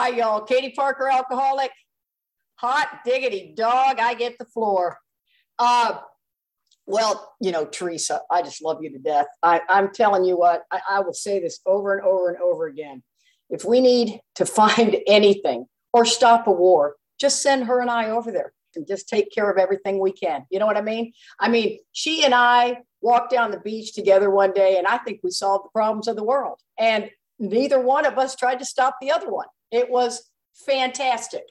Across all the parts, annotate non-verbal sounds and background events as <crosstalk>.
Hi, y'all. Katie Parker, alcoholic. Hot diggity dog. I get the floor. Uh, well, you know, Teresa, I just love you to death. I, am telling you what, I, I will say this over and over and over again. If we need to find <laughs> anything or stop a war, just send her and I over there and just take care of everything we can. You know what I mean? I mean, she and I walked down the beach together one day, and I think we solved the problems of the world. And neither one of us tried to stop the other one. It was fantastic.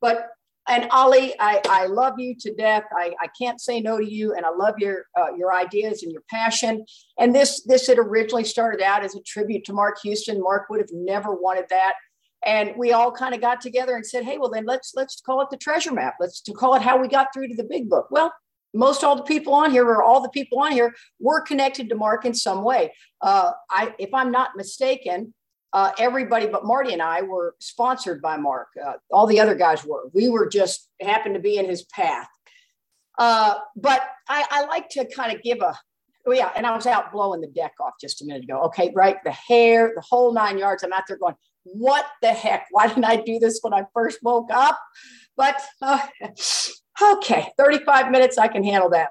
But and Ali, I, I love you to death. I, I can't say no to you, and I love your uh, your ideas and your passion. And this this had originally started out as a tribute to Mark Houston. Mark would have never wanted that, and we all kind of got together and said, "Hey, well then let's let's call it the treasure map. Let's to call it how we got through to the big book." Well, most all the people on here, or all the people on here, were connected to Mark in some way. Uh, I, if I'm not mistaken, uh, everybody but Marty and I were sponsored by Mark. Uh, all the other guys were. We were just happened to be in his path. Uh, but I, I, like to kind of give a, oh yeah, and I was out blowing the deck off just a minute ago. Okay, right, the hair, the whole nine yards. I'm out there going, what the heck? Why didn't I do this when I first woke up? But uh, <laughs> okay, 35 minutes, I can handle that.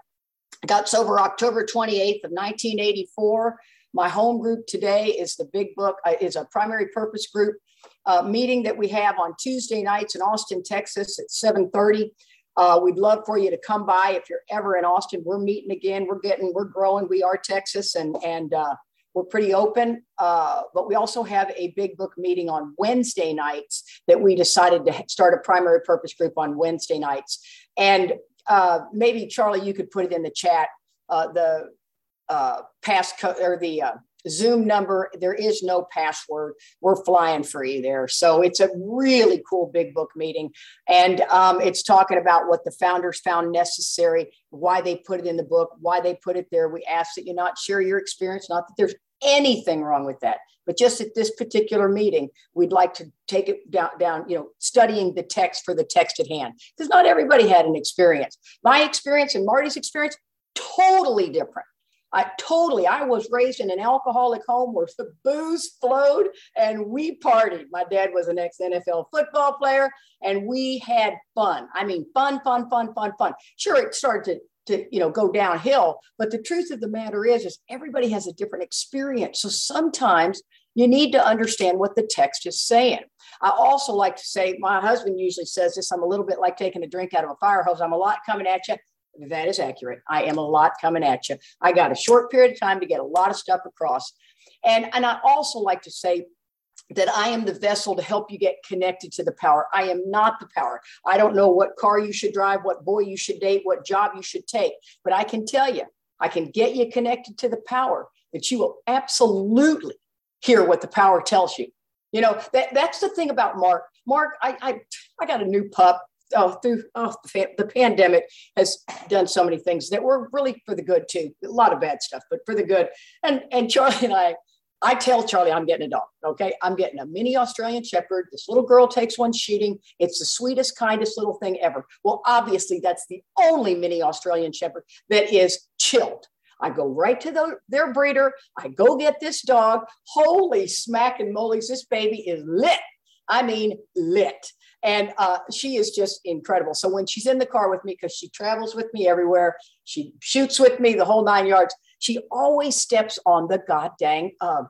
I got sober October 28th of 1984. My home group today is the Big Book, uh, is a primary purpose group uh, meeting that we have on Tuesday nights in Austin, Texas at 7:30. Uh, we'd love for you to come by if you're ever in Austin. We're meeting again. We're getting, we're growing. We are Texas, and and uh, we're pretty open. Uh, but we also have a big book meeting on Wednesday nights that we decided to start a primary purpose group on Wednesday nights. And uh, maybe Charlie, you could put it in the chat. Uh, the uh, passcode or the uh, Zoom number. There is no password. We're flying free there. So it's a really cool big book meeting. And um, it's talking about what the founders found necessary, why they put it in the book, why they put it there. We ask that you not share your experience, not that there's anything wrong with that. But just at this particular meeting, we'd like to take it down, down, you know, studying the text for the text at hand. Because not everybody had an experience. My experience and Marty's experience, totally different. I totally, I was raised in an alcoholic home where the booze flowed and we partied. My dad was an ex NFL football player and we had fun. I mean, fun, fun, fun, fun, fun. Sure, it started to, to you know go downhill, but the truth of the matter is, is everybody has a different experience. So sometimes you need to understand what the text is saying. I also like to say, my husband usually says this I'm a little bit like taking a drink out of a fire hose. I'm a lot coming at you. That is accurate. I am a lot coming at you. I got a short period of time to get a lot of stuff across. And, and I also like to say that I am the vessel to help you get connected to the power. I am not the power. I don't know what car you should drive, what boy you should date, what job you should take, but I can tell you, I can get you connected to the power that you will absolutely hear what the power tells you. You know, that, that's the thing about Mark. Mark, I, I, I got a new pup oh, through oh, the, the pandemic has done so many things that were really for the good too. A lot of bad stuff, but for the good. And and Charlie <laughs> and I, I tell Charlie I'm getting a dog. Okay, I'm getting a mini Australian Shepherd. This little girl takes one shooting. It's the sweetest, kindest little thing ever. Well, obviously that's the only mini Australian Shepherd that is chilled. I go right to the, their breeder. I go get this dog. Holy smack and this baby is lit. I mean, lit and uh, she is just incredible. So when she's in the car with me, because she travels with me everywhere, she shoots with me the whole nine yards. She always steps on the goddamn uh,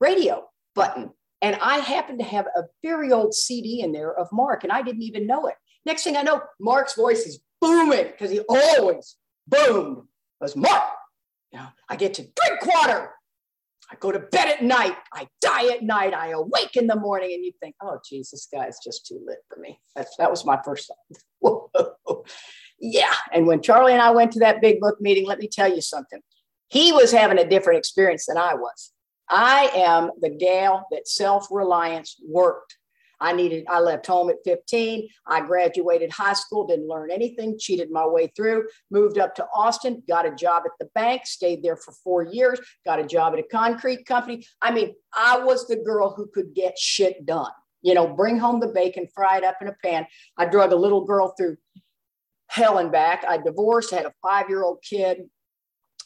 radio button, and I happen to have a very old CD in there of Mark, and I didn't even know it. Next thing I know, Mark's voice is booming because he always boomed. It was Mark. You know, I get to drink water. I go to bed at night. I die at night. I awake in the morning. And you think, oh, Jesus, guy's just too lit for me. That's, that was my first thought. <laughs> yeah. And when Charlie and I went to that big book meeting, let me tell you something. He was having a different experience than I was. I am the gal that self reliance worked. I needed, I left home at 15. I graduated high school, didn't learn anything, cheated my way through, moved up to Austin, got a job at the bank, stayed there for four years, got a job at a concrete company. I mean, I was the girl who could get shit done. You know, bring home the bacon, fry it up in a pan. I drug a little girl through hell and back. I divorced, had a five year old kid.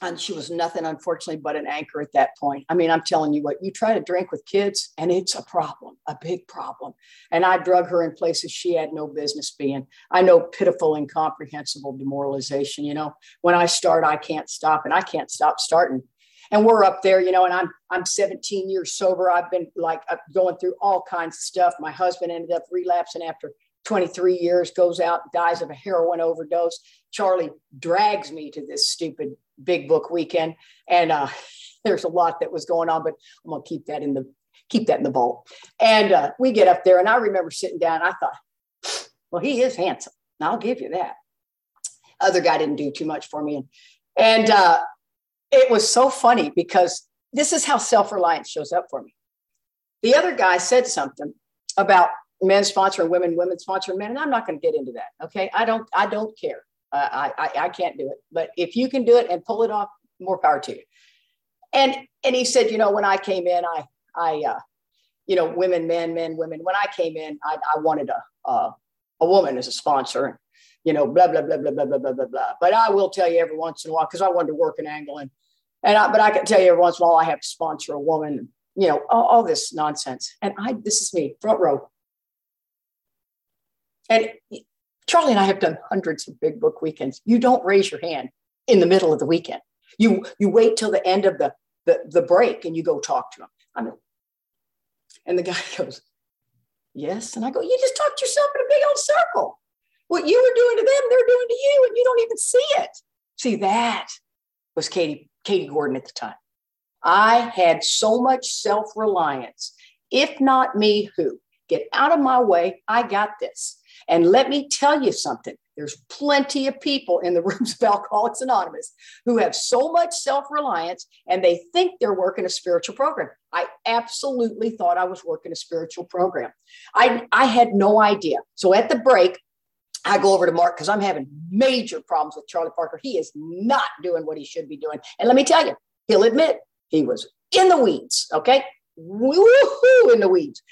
And she was nothing, unfortunately, but an anchor at that point. I mean, I'm telling you what, you try to drink with kids, and it's a problem, a big problem. And I drug her in places she had no business being. I know pitiful, incomprehensible demoralization. You know, when I start, I can't stop, and I can't stop starting. And we're up there, you know, and I'm I'm 17 years sober. I've been like going through all kinds of stuff. My husband ended up relapsing after 23 years, goes out, dies of a heroin overdose. Charlie drags me to this stupid big book weekend. And uh, <laughs> there's a lot that was going on, but I'm gonna keep that in the keep that in the vault. And uh, we get up there, and I remember sitting down. I thought, <sighs> well, he is handsome. I'll give you that. Other guy didn't do too much for me, and and uh, it was so funny because this is how self reliance shows up for me. The other guy said something about men sponsoring women, women sponsoring men, and I'm not going to get into that. Okay, I don't I don't care. I, I, I can't do it. But if you can do it and pull it off, more power to you. And and he said, you know, when I came in, I I uh, you know, women, men, men, women. When I came in, I, I wanted a uh, a woman as a sponsor. You know, blah blah blah blah blah blah blah blah blah. But I will tell you every once in a while because I wanted to work an angle and and I, but I can tell you every once in a while I have to sponsor a woman. You know, all, all this nonsense. And I this is me front row. And Charlie and I have done hundreds of big book weekends. You don't raise your hand in the middle of the weekend. You you wait till the end of the the, the break and you go talk to them. I mean, and the guy <laughs> goes, Yes. And I go, You just talked yourself in a big old circle. What you were doing to them, they're doing to you, and you don't even see it. See, that was Katie, Katie Gordon at the time. I had so much self-reliance. If not me, who? Get out of my way. I got this. And let me tell you something there's plenty of people in the <laughs> rooms of Alcoholics Anonymous who have so much self reliance and they think they're working a spiritual program. I absolutely thought I was working a spiritual program. I, I had no idea. So at the break, I go over to Mark because I'm having major problems with Charlie Parker. He is not doing what he should be doing. And let me tell you, he'll admit he was in the weeds, okay? Woohoo in the weeds.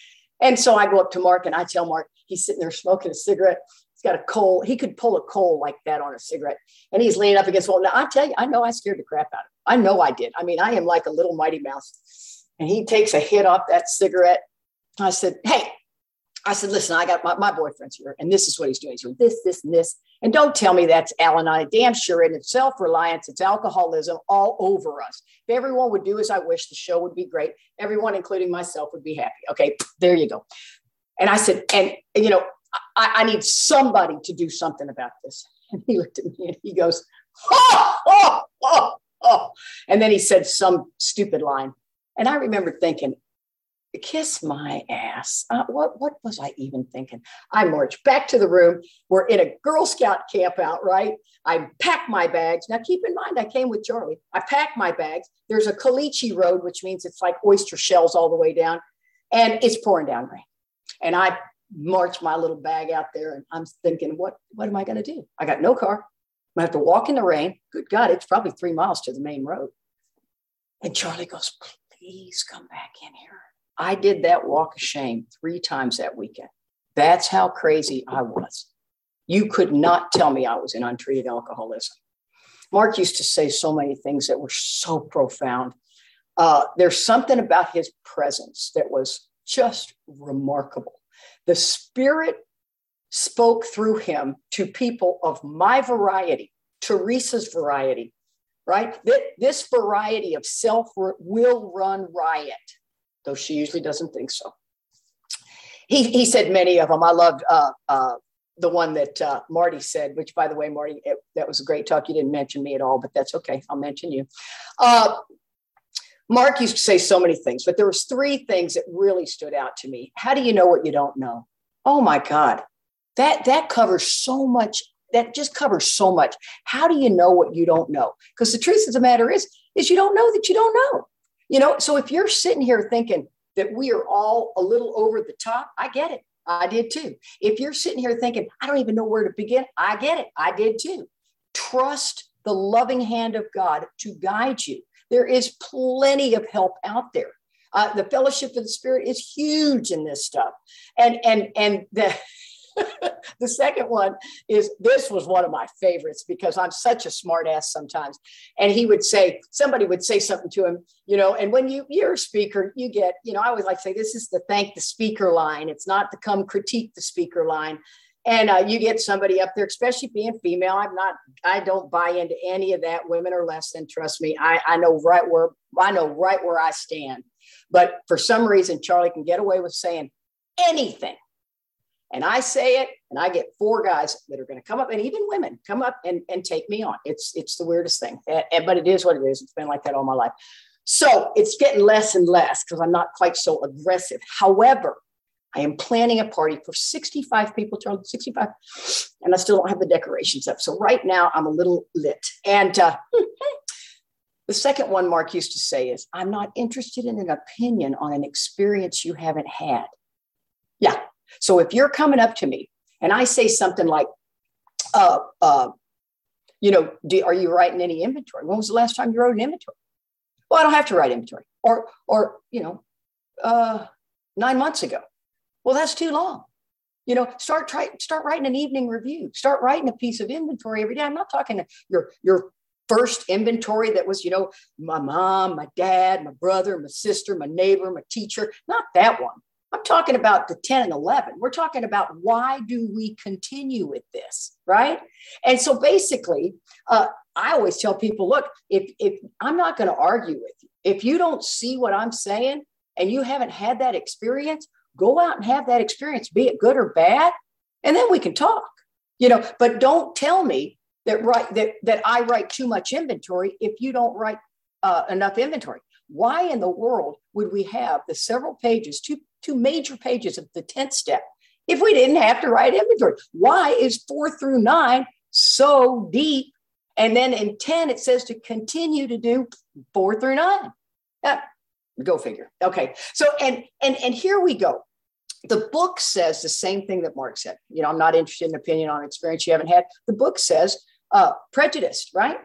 And so I go up to Mark and I tell Mark, he's sitting there smoking a cigarette. He's got a coal. He could pull a coal like that on a cigarette. And he's leaning up against the wall. Now, I tell you, I know I scared the crap out of him. I know I did. I mean, I am like a little mighty mouse. And he takes a hit off that cigarette. I said, Hey, I said, listen, I got my, my boyfriend's here, and this is what he's doing. He's doing this, this, and this. And don't tell me that's Alan. I damn sure and it's self-reliance, it's alcoholism all over us. If everyone would do as I wish, the show would be great. Everyone, including myself, would be happy. Okay, there you go. And I said, and you know, I, I need somebody to do something about this. <laughs> And he looked at me and he goes, oh, oh, oh, oh. And then he said some stupid line. And I remember thinking, kiss my ass. Uh, what, what was I even thinking? I march back to the room. We're in a Girl Scout camp out, right? I pack my bags. Now, keep in mind, I came with Charlie. I pack my bags. There's a Caliche road, which means it's like oyster shells all the way down, and it's pouring down rain. And I march my little bag out there, and I'm thinking, what, what am I going to do? I got no car. I have to walk in the rain. Good God, it's probably three miles to the main road. And Charlie goes, please come back in here. I did that walk of shame three times that weekend. That's how crazy I was. You could not tell me I was in untreated alcoholism. Mark used to say so many things that were so profound. Uh, there's something about his presence that was just remarkable. The Spirit spoke through him to people of my variety, Teresa's variety, right? This variety of self will run riot though she usually doesn't think so. He, he said many of them. I loved uh, uh, the one that uh, Marty said, which, by the way, Marty, it, that was a great talk. You didn't mention me at all, but that's okay. I'll mention you. Uh, Mark used to say so many things, but there was three things that really stood out to me. How do you know what you don't know? Oh my God, that that covers so much. That just covers so much. How do you know what you don't know? Because the truth of the matter is, is you don't know that you don't know. You know, so if you're sitting here thinking that we are all a little over the top, I get it. I did too. If you're sitting here thinking, I don't even know where to begin, I get it. I did too. Trust the loving hand of God to guide you. There is plenty of help out there. Uh, the fellowship of the spirit is huge in this stuff and and and the <laughs> the second one is this was one of my favorites because I'm such a smartass sometimes. And he would say, somebody would say something to him, you know, and when you you're a speaker, you get, you know, I always like to say this is the thank the speaker line. It's not to come critique the speaker line. And uh, you get somebody up there, especially being female. I'm not, I don't buy into any of that. Women are less than, trust me. I, I know right where I know right where I stand. But for some reason, Charlie can get away with saying anything and I say it, and I get four guys that are going to come up, and even women come up and, and take me on. It's it's the weirdest thing, and, and, but it is what it is. It's been like that all my life. So it's getting less and less because I'm not quite so aggressive. However, I am planning a party for 65 people, Charlie, 65, and I still don't have the decorations up. So right now I'm a little lit. And uh, <laughs> the second one Mark used to say is, I'm not interested in an opinion on an experience you haven't had. So if you're coming up to me and I say something like, uh, uh, you know, do, are you writing any inventory? When was the last time you wrote an inventory? Well, I don't have to write inventory. Or, or you know, uh, nine months ago. Well, that's too long. You know, start try start writing an evening review. Start writing a piece of inventory every day. I'm not talking your your first inventory that was, you know, my mom, my dad, my brother, my sister, my neighbor, my teacher. Not that one. I'm talking about the 10 and 11. We're talking about why do we continue with this, right? And so basically, uh, I always tell people, look, if, if I'm not going to argue with you, if you don't see what I'm saying and you haven't had that experience, go out and have that experience, be it good or bad, and then we can talk. You know, but don't tell me that right that that I write too much inventory if you don't write uh, enough inventory. Why in the world would we have the several pages, two two major pages of the 10th step if we didn't have to write inventory. Why is four through nine so deep? And then in 10, it says to continue to do four through nine. Yeah, go figure. Okay. So, and, and, and here we go. The book says the same thing that Mark said. You know, I'm not interested in opinion on experience you haven't had. The book says uh, prejudiced, right?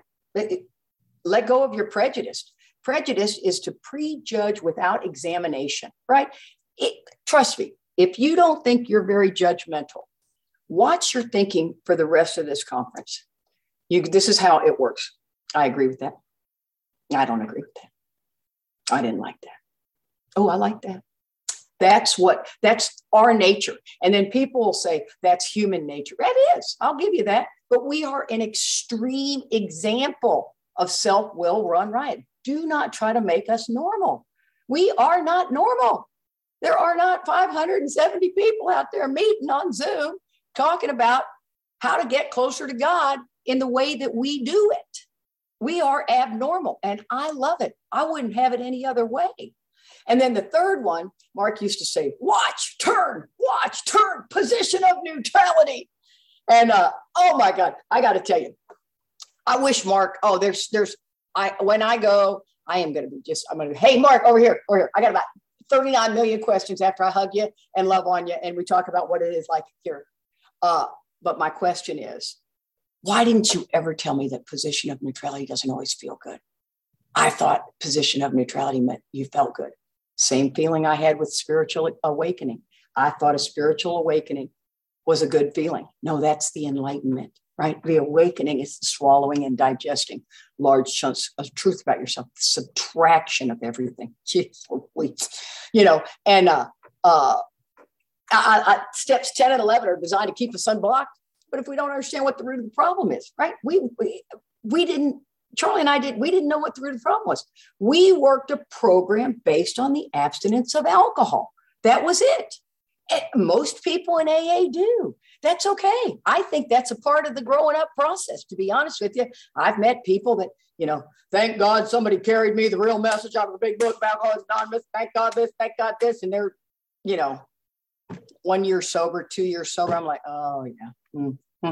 Let go of your prejudice. Prejudice is to prejudge without examination, right? It, trust me, if you don't think you're very judgmental, watch your thinking for the rest of this conference. You, this is how it works. I agree with that. I don't agree with that. I didn't like that. Oh, I like that. That's what, that's our nature. And then people will say, that's human nature. It is. I'll give you that. But we are an extreme example of self will run riot. Do not try to make us normal. We are not normal. There are not 570 people out there meeting on Zoom talking about how to get closer to God in the way that we do it. We are abnormal, and I love it. I wouldn't have it any other way. And then the third one, Mark used to say, watch, turn, watch, turn, position of neutrality. And uh, oh my God, I got to tell you, I wish Mark, oh, there's, there's, I, when I go, I am going to be just, I'm going to, hey, Mark, over here, over here. I got about 39 million questions after I hug you and love on you, and we talk about what it is like here. Uh, but my question is, why didn't you ever tell me that position of neutrality doesn't always feel good? I thought position of neutrality meant you felt good. Same feeling I had with spiritual awakening. I thought a spiritual awakening was a good feeling. No, that's the enlightenment right? The awakening is swallowing and digesting large chunks of truth about yourself, subtraction of everything. <laughs> You know, and uh, uh, I, I, steps 10 and 11 are designed to keep us unblocked. But if we don't understand what the root of the problem is, right? We, we, we didn't, Charlie and I did, we didn't know what the root of the problem was. We worked a program based on the abstinence of alcohol. That was it. And most people in AA do. That's okay. I think that's a part of the growing up process, to be honest with you. I've met people that, you know, thank God somebody carried me the real message out of the big book about Alcoholics Anonymous. Thank God this, thank God this. And they're, you know, one year sober, two years sober. I'm like, oh, yeah. Mm-hmm.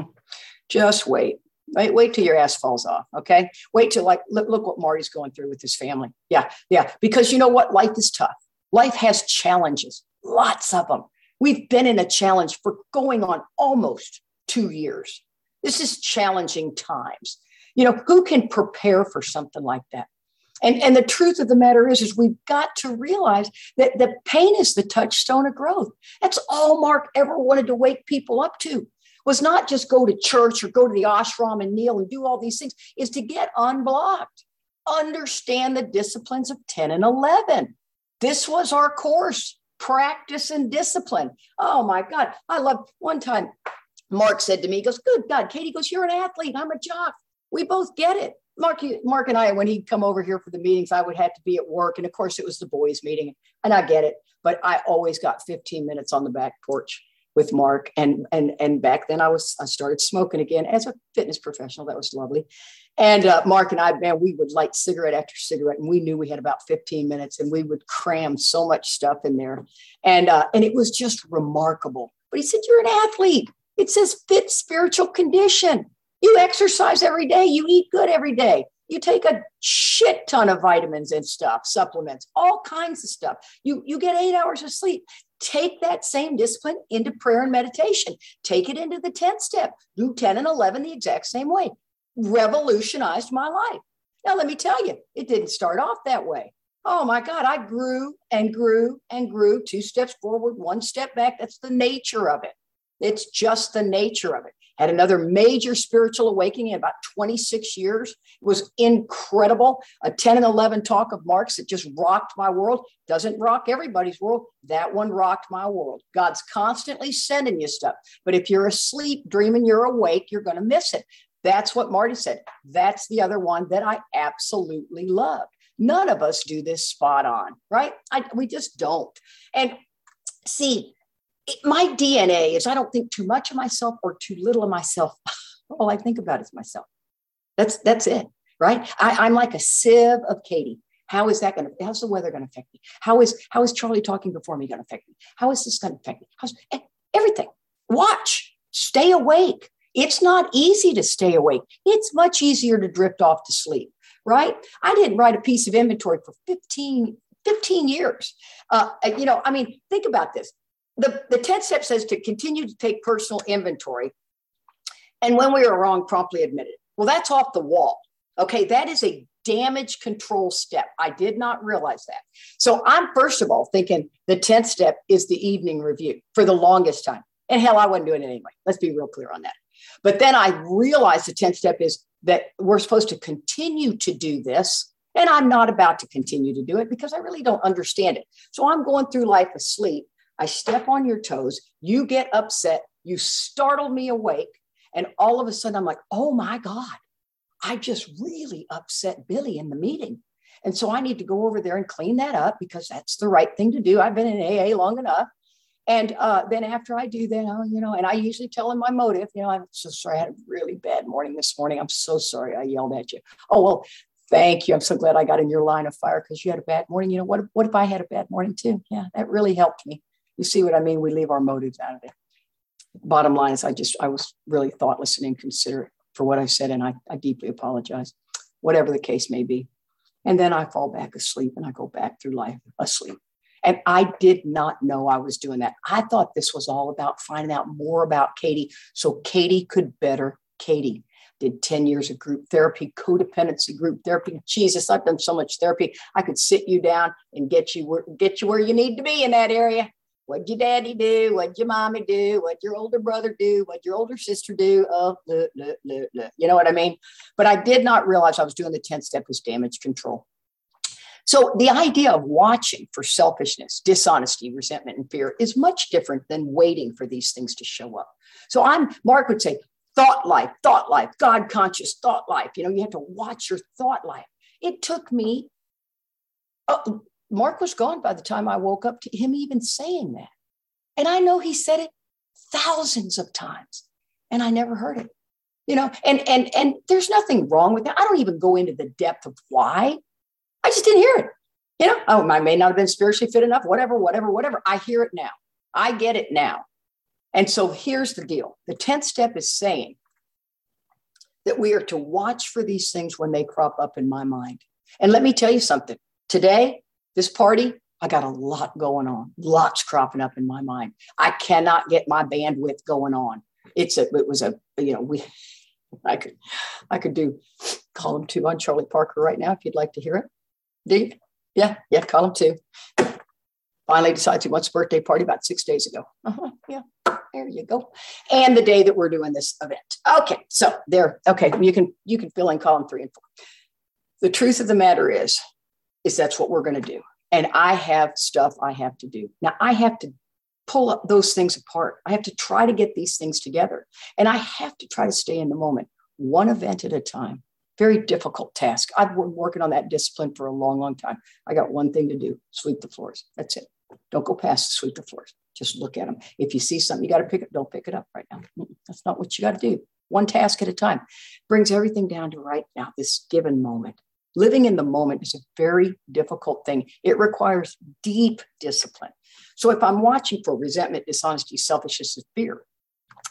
Just wait. Wait, wait till your ass falls off. Okay. Wait till like look, look what Marty's going through with his family. Yeah, yeah. Because you know what? Life is tough. Life has challenges, lots of them. We've been in a challenge for going on almost two years. This is challenging times. You know, who can prepare for something like that? And, and the truth of the matter is, is we've got to realize that the pain is the touchstone of growth. That's all Mark ever wanted to wake people up to was not just go to church or go to the ashram and kneel and do all these things, is to get unblocked, understand the disciplines of 10 and 11. This was our course, practice and discipline. Oh my God. I love one time Mark said to me, he goes, Good God, Katie goes, You're an athlete. I'm a jock. We both get it. Mark, Mark and I, when he'd come over here for the meetings, I would have to be at work. And of course, it was the boys' meeting. And I get it. But I always got 15 minutes on the back porch with Mark. And and and back then I was I started smoking again as a fitness professional. That was lovely. And uh, Mark and I, man, we would light cigarette after cigarette, and we knew we had about 15 minutes, and we would cram so much stuff in there, and uh, and it was just remarkable. But he said, "You're an athlete. It says fit spiritual condition. You exercise every day. You eat good every day. You take a shit ton of vitamins and stuff, supplements, all kinds of stuff. You, you get eight hours of sleep. Take that same discipline into prayer and meditation. Take it into the 10th step. Do 10 and 11 the exact same way. Revolutionized my life. Now, let me tell you, it didn't start off that way. Oh my God, I grew and grew and grew, two steps forward, one step back. That's the nature of it. It's just the nature of it. Had another major spiritual awakening in about 26 years. It was incredible. A 10 and 11 talk of Mark's that just rocked my world. Doesn't rock everybody's world. That one rocked my world. God's constantly sending you stuff. But if you're asleep, dreaming you're awake, you're going to miss it. That's what Marty said. That's the other one that I absolutely loved. None of us do this spot on, right? I, we just don't. And see, it, my DNA is I don't think too much of myself or too little of myself. <laughs> All I think about is myself. That's that's it, right? I, I'm like a sieve of Katie. How is that going to? How's the weather going to affect me? How is how is Charlie talking before me going to affect me? How is this going to affect me? How's everything? Watch, stay awake. It's not easy to stay awake. It's much easier to drift off to sleep, right? I didn't write a piece of inventory for 15, 15 years. Uh, you know, I mean, think about this the, the 10th step says to continue to take personal inventory. And when we are wrong, promptly admit it. Well, that's off the wall. Okay, that is a damage control step. I did not realize that. So I'm first of all thinking the 10th step is the evening review for the longest time. And hell, I wasn't doing it anyway. Let's be real clear on that. But then I realized the 10th step is that we're supposed to continue to do this. And I'm not about to continue to do it because I really don't understand it. So I'm going through life asleep I step on your toes, you get upset, you startle me awake, and all of a sudden I'm like, oh my God, I just really upset Billy in the meeting. And so I need to go over there and clean that up because that's the right thing to do. I've been in AA long enough. And uh, then after I do that, oh, you know, and I usually tell him my motive, you know, I'm so sorry. I had a really bad morning this morning. I'm so sorry I yelled at you. Oh, well, thank you. I'm so glad I got in your line of fire because you had a bad morning. You know, what, what if I had a bad morning too? Yeah, that really helped me. You see what I mean? We leave our motives out of it. Bottom line is, I just, I was really thoughtless and inconsiderate for what I said, and I, I deeply apologize, whatever the case may be. And then I fall back asleep and I go back through life asleep. And I did not know I was doing that. I thought this was all about finding out more about Katie so Katie could better Katie. Did 10 years of group therapy, codependency group therapy. Jesus, I've done so much therapy. I could sit you down and get you get you where you need to be in that area. What'd your daddy do? What'd your mommy do? What'd your older brother do? What'd your older sister do? Oh, look, look, look, look. You know what I mean? But I did not realize I was doing the 10th step was damage control. So the idea of watching for selfishness, dishonesty, resentment, and fear is much different than waiting for these things to show up. So I'm, Mark would say, thought life, thought life, God conscious thought life. You know, you have to watch your thought life. It took me uh, Mark was gone by the time I woke up to him even saying that. And I know he said it thousands of times and I never heard it. You know, and and and there's nothing wrong with that. I don't even go into the depth of why. I just didn't hear it. You know, oh, I may not have been spiritually fit enough, whatever, whatever, whatever. I hear it now. I get it now. And so here's the deal. The 10th step is saying that we are to watch for these things when they crop up in my mind. And let me tell you something. Today, this party, I got a lot going on, lots cropping up in my mind. I cannot get my bandwidth going on. It's a, it was a, you know, we, I could, I could do column two on Charlie Parker right now if you'd like to hear it. D? Yeah, yeah, column two. Finally decides he wants a birthday party about six days ago. Uh-huh, yeah, there you go. And the day that we're doing this event. Okay, so there. Okay, you can you can fill in column three and four. The truth of the matter is, is that's what we're going to do. And I have stuff I have to do. Now I have to pull up those things apart. I have to try to get these things together. And I have to try to stay in the moment, one event at a time. Very difficult task. I've been working on that discipline for a long, long time. I got one thing to do sweep the floors. That's it. Don't go past sweep the floors. Just look at them. If you see something you got to pick up, don't pick it up right now. That's not what you got to do. One task at a time brings everything down to right now, this given moment. Living in the moment is a very difficult thing. It requires deep discipline. So if I'm watching for resentment, dishonesty, selfishness, and fear,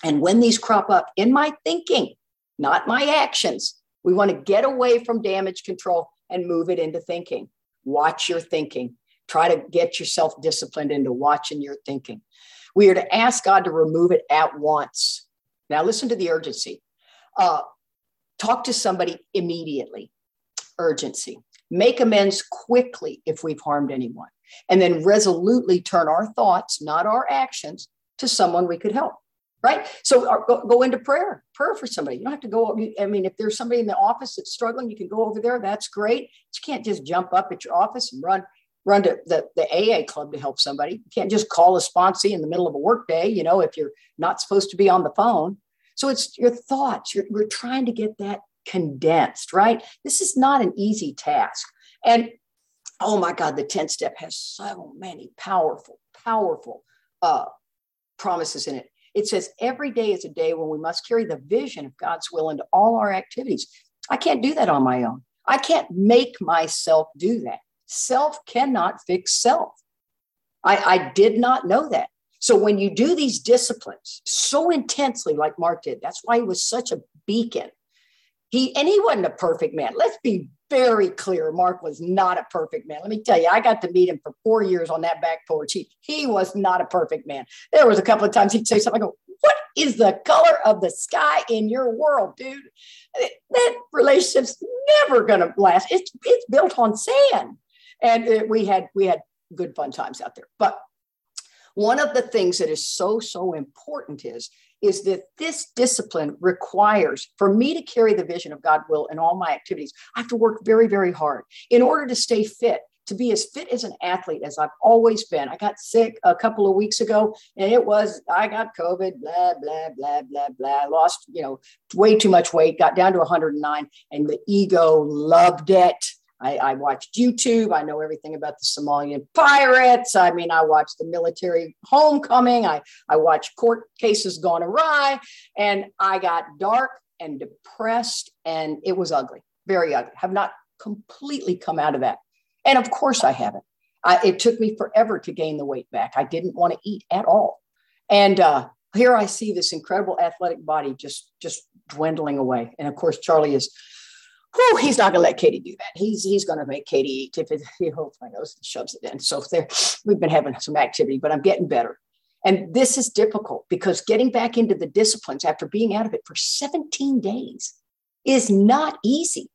and when these crop up in my thinking, not my actions, we want to get away from damage control and move it into thinking. Watch your thinking. Try to get yourself disciplined into watching your thinking. We are to ask God to remove it at once. Now, listen to the urgency. Uh, talk to somebody immediately. Urgency. Make amends quickly if we've harmed anyone. And then resolutely turn our thoughts, not our actions, to someone we could help right? So uh, go, go, into prayer, prayer for somebody. You don't have to go. I mean, if there's somebody in the office that's struggling, you can go over there. That's great. You can't just jump up at your office and run run to the, the AA club to help somebody. You can't just call a sponsee in the middle of a workday, you know, if you're not supposed to be on the phone. So it's your thoughts. You're, we're trying to get that condensed, right? This is not an easy task. And oh my God, the 10 step has so many powerful, powerful uh, promises in it. It says every day is a day when we must carry the vision of God's will into all our activities. I can't do that on my own. I can't make myself do that. Self cannot fix self. I, I did not know that. So when you do these disciplines so intensely, like Mark did, that's why he was such a beacon. He and he wasn't a perfect man. Let's be very clear. Mark was not a perfect man. Let me tell you, I got to meet him for four years on that back porch. He, he was not a perfect man. There was a couple of times he'd say something, I go, what is the color of the sky in your world, dude? That relationship's never gonna last. It's it's built on sand and it, we had we had good fun times out there. But one of the things that is so so important is is that this discipline requires for me to carry the vision of God will in all my activities. I have to work very very hard in order to stay fit to be as fit as an athlete as I've always been. I got sick a couple of weeks ago and it was, I got COVID, blah, blah, blah, blah, blah. I Lost, you know, way too much weight, got down to 109, and the ego loved it. I, I, watched YouTube. I know everything about the Somalian pirates. I mean, I watched the military homecoming. I, I watched court cases gone awry. And I got dark and depressed, and it was ugly, very ugly. Have not completely come out of that. And of course, I haven't. I, it took me forever to gain the weight back. I didn't want to eat at all. And uh, here I see this incredible athletic body just just dwindling away. And of course, Charlie is whew, he's not going to let Katie do that. He's he's going to make Katie eat if it, <laughs> he holds my nose and shoves it in. So there, we've been having some activity, but I'm getting better. And this is difficult because getting back into the disciplines after being out of it for 17 days is not easy.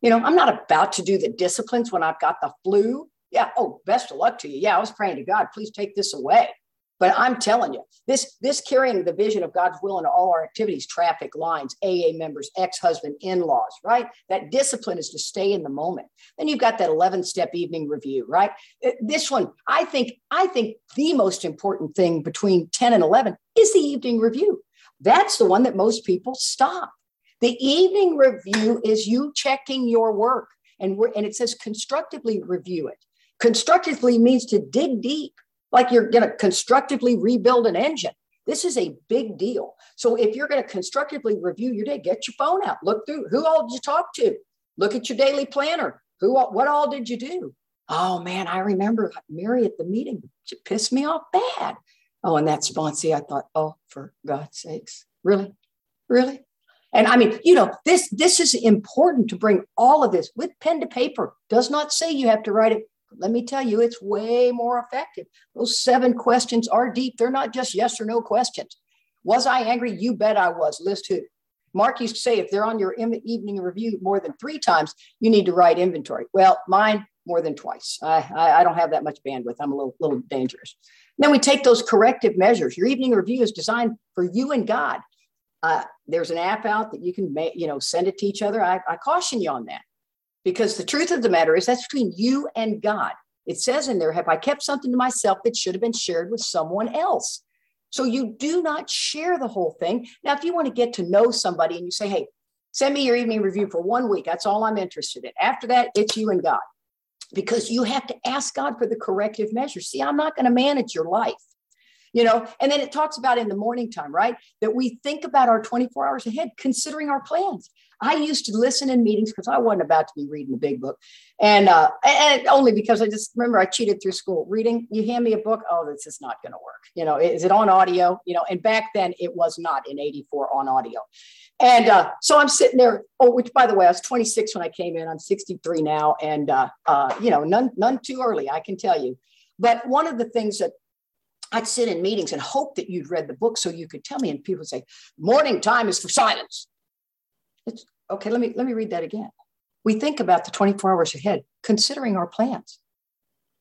You know, I'm not about to do the disciplines when I've got the flu. Yeah. Oh, best of luck to you. Yeah, I was praying to God, please take this away. But I'm telling you, this this carrying the vision of God's will in all our activities, traffic lines, AA members, ex-husband, in-laws, right? That discipline is to stay in the moment. Then you've got that 11-step evening review, right? Uh, this one, I think, I think the most important thing between 10 and 11 is the evening review. That's the one that most people stop. The evening review is you checking your work, and we're and it says constructively review it. Constructively means to dig deep like you're going to constructively rebuild an engine. This is a big deal. So if you're going to constructively review your day, get your phone out, look through who all did you talk to, look at your daily planner. Who, what all did you do? Oh man, I remember Mary at the meeting. She pissed me off bad. Oh, and that sponsee, I thought, oh, for God's sakes, really, really. And I mean, you know, this this is important to bring all of this with pen to paper. Does not say you have to write it let me tell you, it's way more effective. Those seven questions are deep. They're not just yes or no questions. Was I angry? You bet I was. List who. Mark used to say if they're on your evening review more than three times, you need to write inventory. Well, mine more than twice. I, I, I don't have that much bandwidth. I'm a little, little dangerous. Then we take those corrective measures. Your evening review is designed for you and God. Uh, there's an app out that you can make, you know, send it to each other. I, I caution you on that because the truth of the matter is that's between you and God. It says in there, have I kept something to myself that should have been shared with someone else? So you do not share the whole thing. Now, if you want to get to know somebody and you say, hey, send me your evening review for one week, that's all I'm interested in. After that, it's you and God because you have to ask God for the corrective measure. See, I'm not going to manage your life you know and then it talks about in the morning time right that we think about our 24 hours ahead considering our plans i used to listen in meetings because i wasn't about to be reading the big book and uh and only because i just remember i cheated through school reading you hand me a book oh this is not going to work you know is it on audio you know and back then it was not in 84 on audio and uh, so I'm sitting there. Oh, which by the way, I was 26 when I came in. I'm 63 now, and uh, uh, you know, none none too early, I can tell you. But one of the things that I'd sit in meetings and hope that you'd read the book so you could tell me. And people would say, morning time is for silence. It's okay, let me let me read that again. We think about the 24 hours ahead, considering our plans.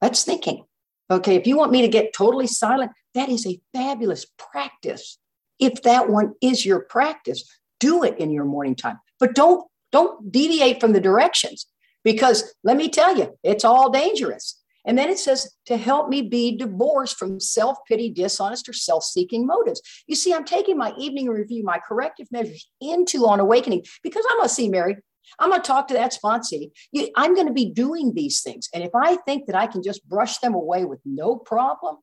That's thinking. Okay, if you want me to get totally silent, that is a fabulous practice. If that one is your practice, do it in your morning time. But don't don't deviate from the directions because let me tell you, it's all dangerous. And then it says, to help me be divorced from self pity, dishonest, or self seeking motives. You see, I'm taking my evening review, my corrective measures into on awakening because I'm going to see Mary. I'm going to talk to that sponsee. I'm going to be doing these things. And if I think that I can just brush them away with no problem,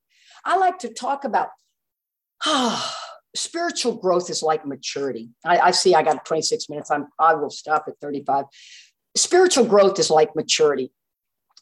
I like to talk about ah, <sighs> spiritual growth is like maturity. I, I see I got 26 minutes. I'm, I will stop at 35. Spiritual growth is like maturity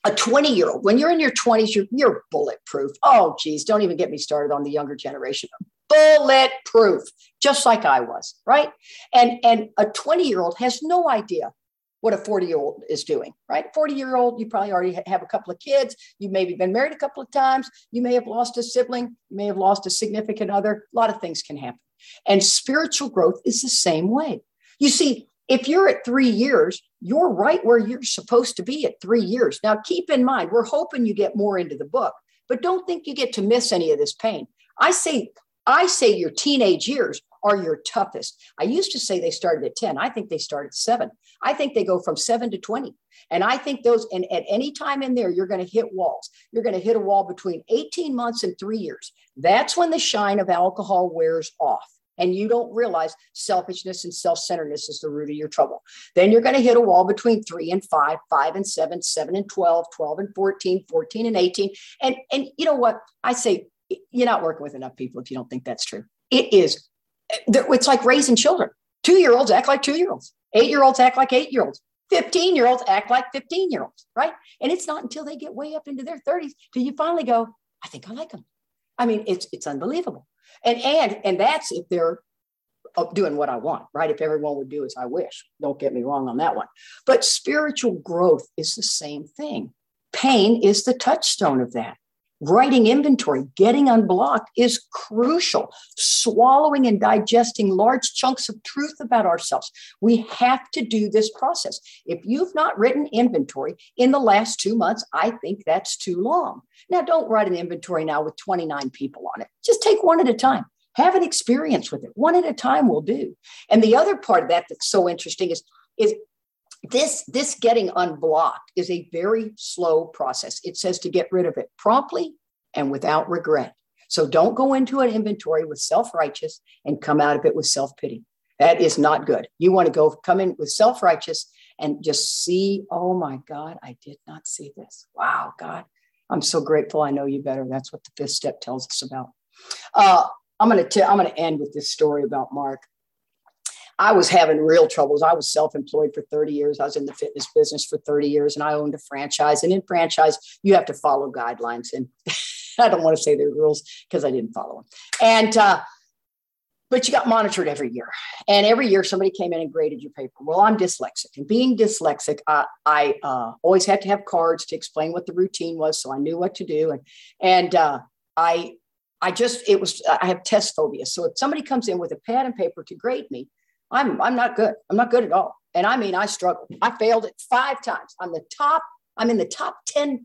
a 20 year old, when you're in your 20s, you're, you're bulletproof. Oh, geez, don't even get me started on the younger generation. Bulletproof, just like I was, right? And, and a 20 year old has no idea what a 40 year old is doing, right? 40 year old, you probably already have a couple of kids. You maybe been married a couple of times. You may have lost a sibling. You may have lost a significant other. A lot of things can happen. And spiritual growth is the same way. You see, if you're at three years, you're right where you're supposed to be at three years. Now, keep in mind, we're hoping you get more into the book, but don't think you get to miss any of this pain. I say, I say your teenage years are your toughest. I used to say they started at 10. I think they start at seven. I think they go from seven to 20. And I think those, and at any time in there, you're going to hit walls. You're going to hit a wall between 18 months and three years. That's when the shine of alcohol wears off and you don't realize selfishness and self-centeredness is the root of your trouble. Then you're going to hit a wall between three and five five and seven seven and 12 12 and 14 14 and 18 and and you know what? I say you're not working with enough people if you don't think that's true. It is it's like raising children. Two year olds act like two year olds eight year olds act like eight year olds 15 year olds act like 15 year olds right? And it's not until they get way up into their 30s till you finally go i think i like them i mean it's it's unbelievable and and and that's if they're uh, doing what I want, right? If everyone would do as I wish. Don't get me wrong on that one. But spiritual growth is the same thing. Pain is the touchstone of that. Writing inventory, getting unblocked is crucial. Swallowing and digesting large chunks of truth about ourselves. We have to do this process. If you've not written inventory in the last two months, I think that's too long. Now, don't write an inventory now with 29 people on it. Just take one at a time. Have an experience with it. One at a time will do. And the other part of that that's so interesting is, is this this getting unblocked is a very slow process. It says to get rid of it promptly and without regret. So don't go into an inventory with self-righteous and come out of it with self-pity. That is not good. You want to go come in with self-righteous and just see oh my god i did not see this. Wow god i'm so grateful. I know you better. That's what the fifth step tells us about. Uh, i'm going to i'm going to end with this story about mark I was having real troubles. I was self employed for 30 years. I was in the fitness business for 30 years and I owned a franchise. And in franchise, you have to follow guidelines. And <laughs> I don't want to say the rules because I didn't follow them. And, uh, but you got monitored every year. And every year somebody came in and graded your paper. Well, I'm dyslexic. And being dyslexic, I, I uh, always had to have cards to explain what the routine was. So I knew what to do. And, and uh, I, I just, it was, I have test phobia. So if somebody comes in with a pad and paper to grade me, I'm I'm not good. I'm not good at all. And I mean, I struggled. I failed it five times. I'm the top I'm in the top 10%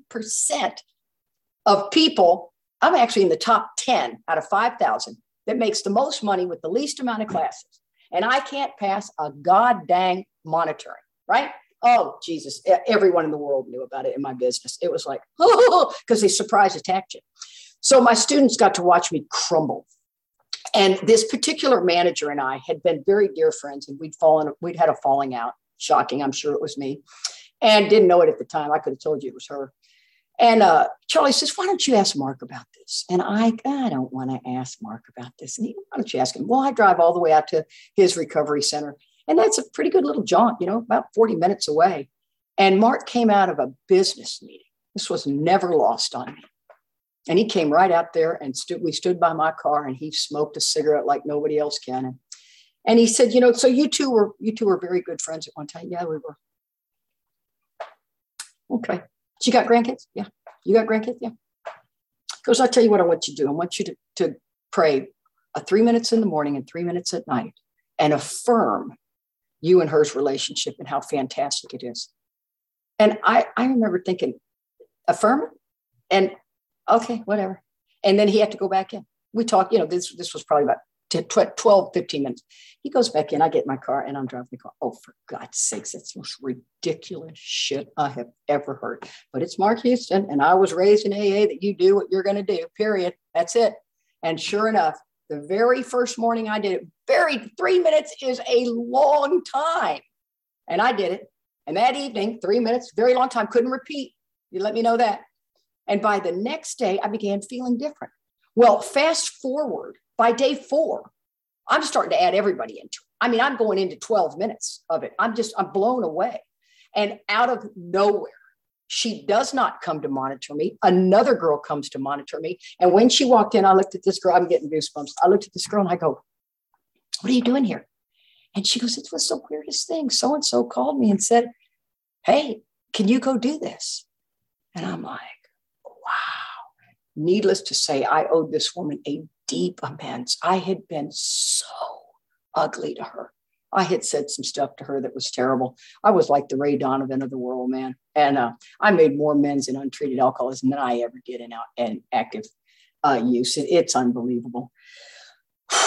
of people. I'm actually in the top 10 out of 5,000 that makes the most money with the least amount of classes. And I can't pass a god dang monitoring, right? Oh, Jesus. Everyone in the world knew about it in my business. It was like, <laughs> oh, because they surprise attacked you. So my students got to watch me crumble. And this particular manager and I had been very dear friends, and we'd fallen, we'd had a falling out. Shocking, I'm sure it was me, and didn't know it at the time. I could have told you it was her. And uh, Charlie says, "Why don't you ask Mark about this?" And I, I don't want to ask Mark about this. And he, why don't you ask him? Well, I drive all the way out to his recovery center, and that's a pretty good little jaunt, you know, about 40 minutes away. And Mark came out of a business meeting. This was never lost on me. And he came right out there and stood, we stood by my car and he smoked a cigarette like nobody else can. And, and he said, you know, so you two were, you two were very good friends at one time. Yeah, we were. Okay. She got grandkids? Yeah. You got grandkids? Yeah. Because I'll tell you what I want you to do. I want you to, to pray a three minutes in the morning and three minutes at night and affirm you and her's relationship and how fantastic it is. And I, I remember thinking, affirm? And okay, whatever. And then he had to go back in. We talked, you know, this, this was probably about 10, 12, 15 minutes. He goes back in. I get my car and I'm driving the car. Oh, for God's sakes, that's the most ridiculous shit I have ever heard. But it's Mark Houston, and I was raised in AA that you do what you're going to do, period. That's it. And sure enough, the very first morning I did it, very three minutes is a long time. And I did it. And that evening, three minutes, very long time, couldn't repeat. You let me know that. And by the next day, I began feeling different. Well, fast forward by day four, I'm starting to add everybody into it. I mean, I'm going into 12 minutes of it. I'm just, I'm blown away. And out of nowhere, she does not come to monitor me. Another girl comes to monitor me. And when she walked in, I looked at this girl. I'm getting goosebumps. I looked at this girl and I go, What are you doing here? And she goes, It was the weirdest thing. So and so called me and said, Hey, can you go do this? And I'm like, wow. Needless to say, I owed this woman a deep amends. I had been so ugly to her. I had said some stuff to her that was terrible. I was like the Ray Donovan of the world, man. And uh, I made more amends in untreated alcoholism than I ever did in, out, in active uh, use. It, it's unbelievable. <sighs>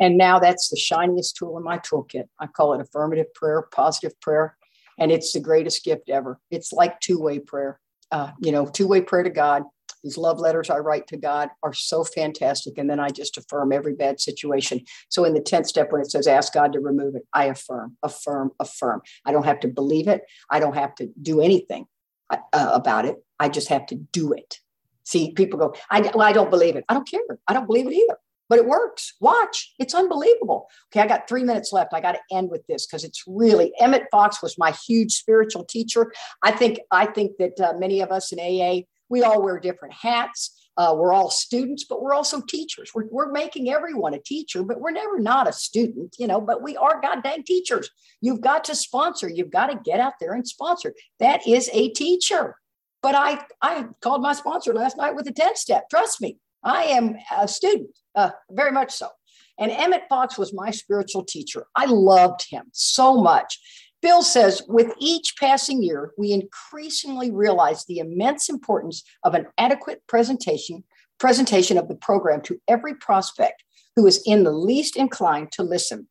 And now that's the shiniest tool in my toolkit. I call it affirmative prayer, positive prayer. And it's the greatest gift ever. It's like two way prayer uh, you know, two way prayer to God. These love letters I write to God are so fantastic. And then I just affirm every bad situation. So in the 10th step, when it says ask God to remove it, I affirm, affirm, affirm. I don't have to believe it. I don't have to do anything uh, about it. I just have to do it. See, people go, I, well, I don't believe it. I don't care. I don't believe it either but it works. Watch, it's unbelievable. Okay, I got three minutes left. I got to end with this because it's really Emmett Fox was my huge spiritual teacher. I think I think that uh, many of us in AA we all wear different hats. Uh, we're all students, but we're also teachers. We're, we're making everyone a teacher, but we're never not a student, you know, but we are goddamn teachers. You've got to sponsor. You've got to get out there and sponsor. That is a teacher. But I, I called my sponsor last night with a 10 step. Trust me, I am a student, uh, very much so. And Emmett Fox was my spiritual teacher. I loved him so much. Bill says, with each passing year, we increasingly realize the immense importance of an adequate presentation, presentation of the program to every prospect who is in the least inclined to listen.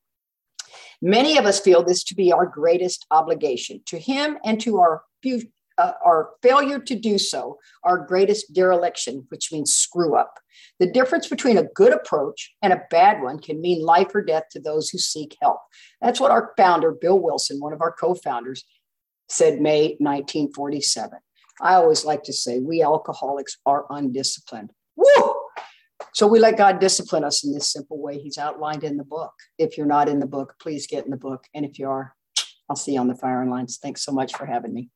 Many of us feel this to be our greatest obligation to him and to our uh, our failure to do so our greatest dereliction, which means screw up. The difference between a good approach and a bad one can mean life or death to those who seek help. That's what our founder, Bill Wilson, one of our co founders, said May 1947. I always like to say we alcoholics are undisciplined. Woo! So we let God discipline us in this simple way He's outlined in the book. If you're not in the book, please get in the book. And if you are, I'll see you on the firing lines. Thanks so much for having me.